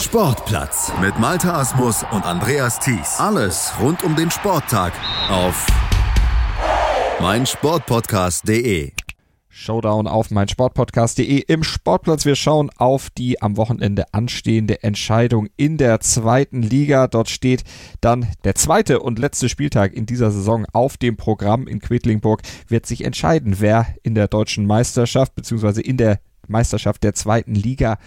Sportplatz mit Malta Asmus und Andreas Thies. Alles rund um den Sporttag auf meinsportpodcast.de. Showdown auf meinsportpodcast.de im Sportplatz. Wir schauen auf die am Wochenende anstehende Entscheidung in der zweiten Liga. Dort steht dann der zweite und letzte Spieltag in dieser Saison auf dem Programm in Quedlinburg. Wird sich entscheiden, wer in der deutschen Meisterschaft bzw. in der Meisterschaft der zweiten Liga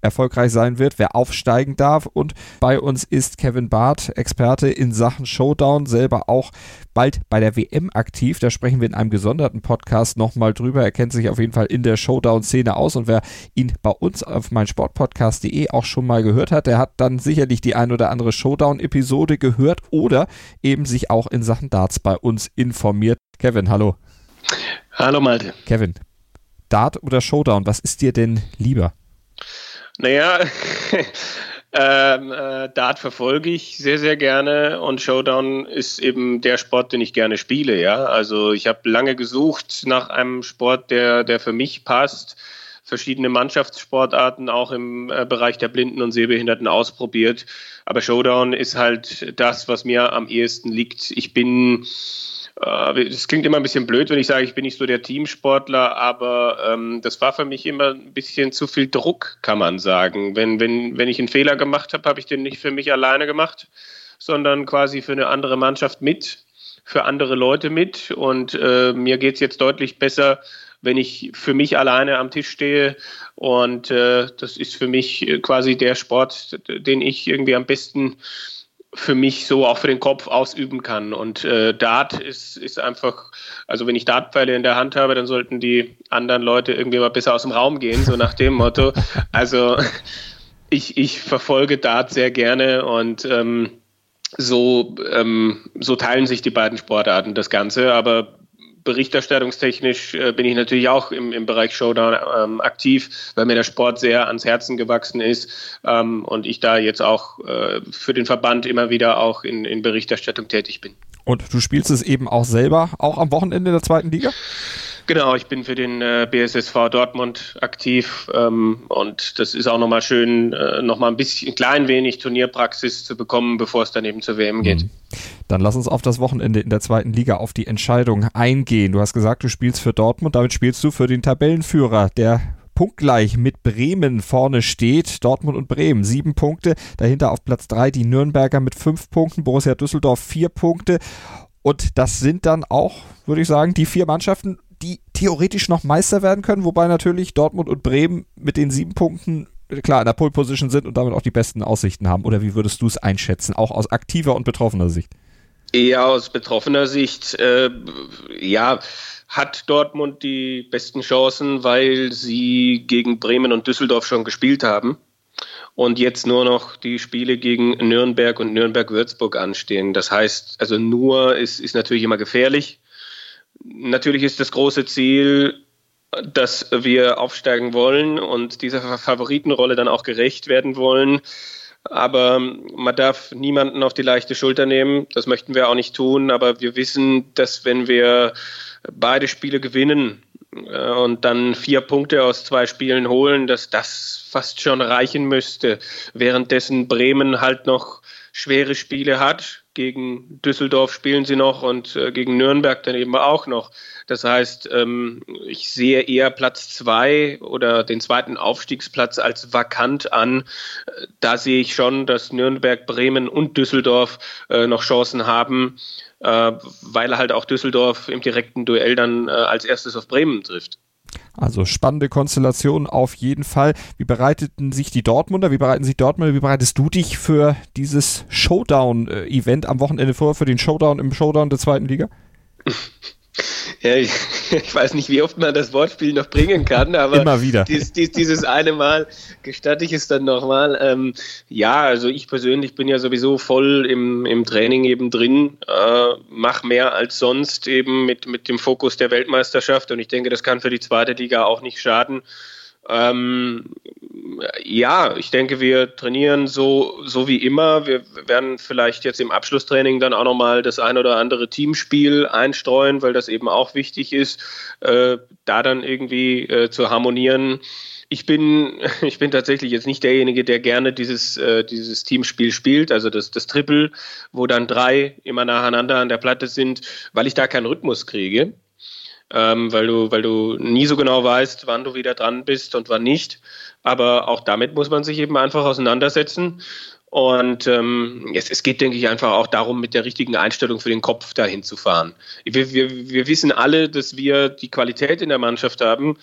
erfolgreich sein wird, wer aufsteigen darf. Und bei uns ist Kevin Barth, Experte in Sachen Showdown, selber auch bald bei der WM aktiv. Da sprechen wir in einem gesonderten Podcast nochmal drüber. Er kennt sich auf jeden Fall in der Showdown-Szene aus und wer ihn bei uns auf meinsportpodcast.de auch schon mal gehört hat, der hat dann sicherlich die ein oder andere Showdown-Episode gehört oder eben sich auch in Sachen Darts bei uns informiert. Kevin, hallo. Hallo Malte. Kevin, Dart oder Showdown, was ist dir denn lieber? Naja, ähm, äh, Dart verfolge ich sehr, sehr gerne und Showdown ist eben der Sport, den ich gerne spiele. Ja, also ich habe lange gesucht nach einem Sport, der, der für mich passt. Verschiedene Mannschaftssportarten auch im äh, Bereich der Blinden und Sehbehinderten ausprobiert. Aber Showdown ist halt das, was mir am ehesten liegt. Ich bin äh, klingt immer ein bisschen blöd, wenn ich sage, ich bin nicht so der Teamsportler, aber ähm, das war für mich immer ein bisschen zu viel Druck, kann man sagen. Wenn, wenn, wenn ich einen Fehler gemacht habe, habe ich den nicht für mich alleine gemacht, sondern quasi für eine andere Mannschaft mit, für andere Leute mit. Und äh, mir geht es jetzt deutlich besser, wenn ich für mich alleine am Tisch stehe. Und äh, das ist für mich quasi der Sport, den ich irgendwie am besten für mich so auch für den Kopf ausüben kann. Und äh, Dart ist, ist einfach, also wenn ich Dartpfeile in der Hand habe, dann sollten die anderen Leute irgendwie mal besser aus dem Raum gehen, so nach dem Motto. Also ich, ich verfolge Dart sehr gerne und ähm, so, ähm, so teilen sich die beiden Sportarten das Ganze. Aber berichterstattungstechnisch äh, bin ich natürlich auch im, im Bereich Showdown ähm, aktiv, weil mir der Sport sehr ans Herzen gewachsen ist ähm, und ich da jetzt auch äh, für den Verband immer wieder auch in, in Berichterstattung tätig bin. Und du spielst es eben auch selber, auch am Wochenende der zweiten Liga? Genau, ich bin für den äh, BSSV Dortmund aktiv ähm, und das ist auch nochmal schön, äh, nochmal ein bisschen, ein klein wenig Turnierpraxis zu bekommen, bevor es dann eben zur WM geht. Mhm. Dann lass uns auf das Wochenende in der zweiten Liga, auf die Entscheidung eingehen. Du hast gesagt, du spielst für Dortmund, damit spielst du für den Tabellenführer, der punktgleich mit Bremen vorne steht. Dortmund und Bremen sieben Punkte. Dahinter auf Platz drei die Nürnberger mit fünf Punkten. Borussia Düsseldorf vier Punkte. Und das sind dann auch, würde ich sagen, die vier Mannschaften, die theoretisch noch Meister werden können, wobei natürlich Dortmund und Bremen mit den sieben Punkten klar in der Pole Position sind und damit auch die besten Aussichten haben. Oder wie würdest du es einschätzen, auch aus aktiver und betroffener Sicht? Eher aus betroffener Sicht, äh, ja, hat Dortmund die besten Chancen, weil sie gegen Bremen und Düsseldorf schon gespielt haben und jetzt nur noch die Spiele gegen Nürnberg und Nürnberg-Würzburg anstehen. Das heißt, also nur ist, ist natürlich immer gefährlich. Natürlich ist das große Ziel, dass wir aufsteigen wollen und dieser Favoritenrolle dann auch gerecht werden wollen. Aber man darf niemanden auf die leichte Schulter nehmen. Das möchten wir auch nicht tun. Aber wir wissen, dass wenn wir beide Spiele gewinnen äh, und dann vier Punkte aus zwei Spielen holen, dass das fast schon reichen müsste. Währenddessen Bremen halt noch schwere Spiele hat. Gegen Düsseldorf spielen sie noch und äh, gegen Nürnberg dann eben auch noch. Das heißt, ähm, ich sehe eher Platz zwei oder den zweiten Aufstiegsplatz als vakant an. Da sehe ich schon, dass Nürnberg, Bremen und Düsseldorf äh, noch Chancen haben, äh, weil halt auch Düsseldorf im direkten Duell dann äh, als erstes auf Bremen trifft. Also spannende Konstellation auf jeden Fall. Wie bereiteten sich die Dortmunder, wie bereiten sich Dortmunder, wie bereitest du dich für dieses Showdown-Event am Wochenende vor, für den Showdown im Showdown der zweiten Liga? Ja, ich, ich, weiß nicht, wie oft man das Wortspiel noch bringen kann, aber Immer wieder. Dies, dies, dieses eine Mal gestatte ich es dann nochmal. Ähm, ja, also ich persönlich bin ja sowieso voll im, im Training eben drin, äh, mach mehr als sonst eben mit, mit dem Fokus der Weltmeisterschaft und ich denke, das kann für die zweite Liga auch nicht schaden. Ähm, ja, ich denke, wir trainieren so, so wie immer. Wir werden vielleicht jetzt im Abschlusstraining dann auch nochmal das ein oder andere Teamspiel einstreuen, weil das eben auch wichtig ist, äh, da dann irgendwie äh, zu harmonieren. Ich bin, ich bin tatsächlich jetzt nicht derjenige, der gerne dieses, äh, dieses Teamspiel spielt, also das, das Triple, wo dann drei immer nacheinander an der Platte sind, weil ich da keinen Rhythmus kriege ähm, weil, du, weil du nie so genau weißt, wann du wieder dran bist und wann nicht. Aber auch damit muss man sich eben einfach auseinandersetzen. Und ähm, es, es geht, denke ich, einfach auch darum, mit der richtigen Einstellung für den Kopf dahin zu fahren. Wir, wir, wir wissen alle, dass wir die Qualität in der Mannschaft haben,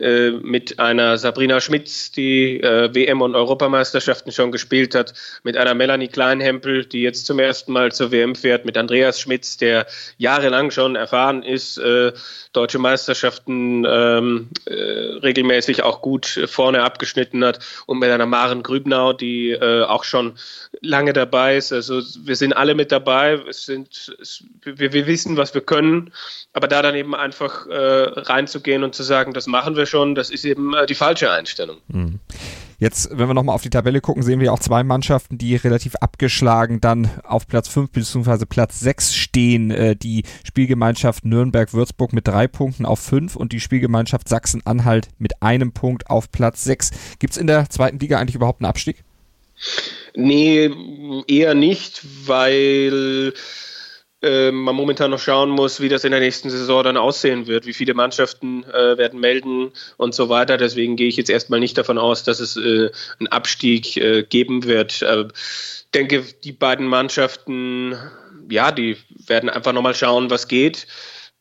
äh, mit einer Sabrina Schmitz, die äh, WM- und Europameisterschaften schon gespielt hat, mit einer Melanie Kleinhempel, die jetzt zum ersten Mal zur WM fährt, mit Andreas Schmitz, der jahrelang schon erfahren ist, äh, deutsche Meisterschaften ähm, äh, regelmäßig auch gut vorne abgeschnitten hat und mit einer Maren Grübnau, die äh, auch schon lange dabei ist. Also wir sind alle mit dabei, es sind, es, wir, wir, wissen, was wir können, aber da dann eben einfach äh, reinzugehen und zu sagen, das machen wir schon, das ist eben äh, die falsche Einstellung. Mhm. Jetzt, wenn wir nochmal auf die Tabelle gucken, sehen wir auch zwei Mannschaften, die relativ abgeschlagen dann auf Platz 5 bzw. Platz 6 stehen. Äh, die Spielgemeinschaft Nürnberg-Würzburg mit drei Punkten auf 5 und die Spielgemeinschaft Sachsen-Anhalt mit einem Punkt auf Platz 6. Gibt es in der zweiten Liga eigentlich überhaupt einen Abstieg? Nee, eher nicht, weil äh, man momentan noch schauen muss, wie das in der nächsten Saison dann aussehen wird, wie viele Mannschaften äh, werden melden und so weiter. Deswegen gehe ich jetzt erstmal nicht davon aus, dass es äh, einen Abstieg äh, geben wird. Ich äh, denke, die beiden Mannschaften, ja, die werden einfach nochmal schauen, was geht.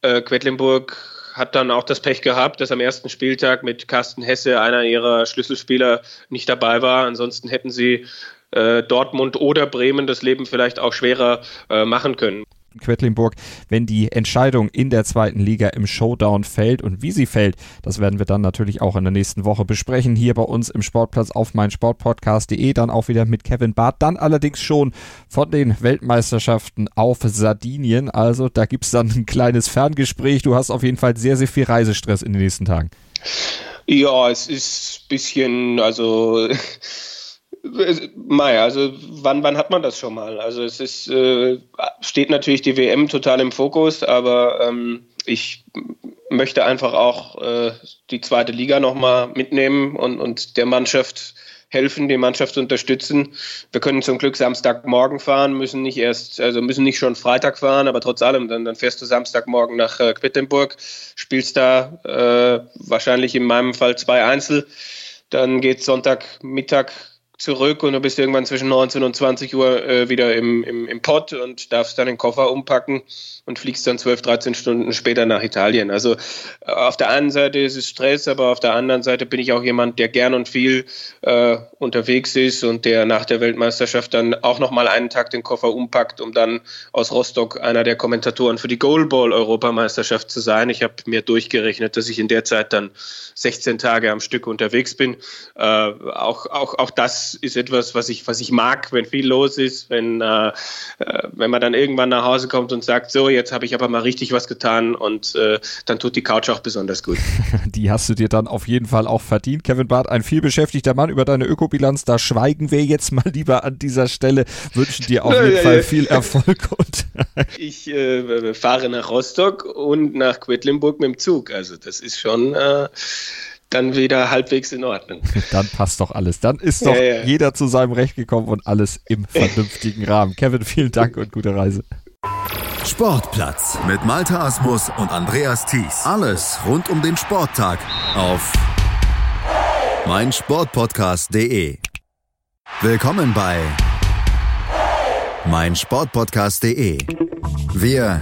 Quedlinburg hat dann auch das Pech gehabt, dass am ersten Spieltag mit Carsten Hesse einer ihrer Schlüsselspieler nicht dabei war. Ansonsten hätten sie äh, Dortmund oder Bremen das Leben vielleicht auch schwerer äh, machen können. Quedlinburg, wenn die Entscheidung in der zweiten Liga im Showdown fällt und wie sie fällt, das werden wir dann natürlich auch in der nächsten Woche besprechen, hier bei uns im Sportplatz auf meinsportpodcast.de, dann auch wieder mit Kevin Barth, dann allerdings schon von den Weltmeisterschaften auf Sardinien, also da gibt es dann ein kleines Ferngespräch, du hast auf jeden Fall sehr, sehr viel Reisestress in den nächsten Tagen. Ja, es ist ein bisschen, also Mai, also wann, wann hat man das schon mal? Also es ist, äh, steht natürlich die WM total im Fokus, aber ähm, ich möchte einfach auch äh, die zweite Liga nochmal mitnehmen und, und der Mannschaft helfen, die Mannschaft unterstützen. Wir können zum Glück Samstagmorgen fahren, müssen nicht erst, also müssen nicht schon Freitag fahren, aber trotz allem, dann, dann fährst du Samstagmorgen nach äh, Quedlinburg, spielst da äh, wahrscheinlich in meinem Fall zwei Einzel. Dann geht Sonntagmittag zurück und du bist irgendwann zwischen 19 und 20 Uhr äh, wieder im, im, im Pott und darfst dann den Koffer umpacken und fliegst dann 12, 13 Stunden später nach Italien. Also äh, auf der einen Seite ist es Stress, aber auf der anderen Seite bin ich auch jemand, der gern und viel äh, unterwegs ist und der nach der Weltmeisterschaft dann auch nochmal einen Tag den Koffer umpackt, um dann aus Rostock einer der Kommentatoren für die Goalball-Europameisterschaft zu sein. Ich habe mir durchgerechnet, dass ich in der Zeit dann 16 Tage am Stück unterwegs bin. Äh, auch, auch, auch das ist etwas, was ich, was ich mag, wenn viel los ist, wenn, äh, äh, wenn man dann irgendwann nach Hause kommt und sagt, so, jetzt habe ich aber mal richtig was getan und äh, dann tut die Couch auch besonders gut. Die hast du dir dann auf jeden Fall auch verdient. Kevin Barth, ein vielbeschäftigter Mann über deine Ökobilanz, da schweigen wir jetzt mal lieber an dieser Stelle, wünschen dir auf jeden Fall viel Erfolg. Und ich äh, fahre nach Rostock und nach Quedlinburg mit dem Zug, also das ist schon äh, dann wieder halbwegs in Ordnung. Dann passt doch alles. Dann ist doch ja, ja. jeder zu seinem Recht gekommen und alles im vernünftigen Rahmen. Kevin, vielen Dank und gute Reise. Sportplatz mit Malta Asmus und Andreas Thies. Alles rund um den Sporttag auf meinsportpodcast.de. Willkommen bei meinsportpodcast.de. Wir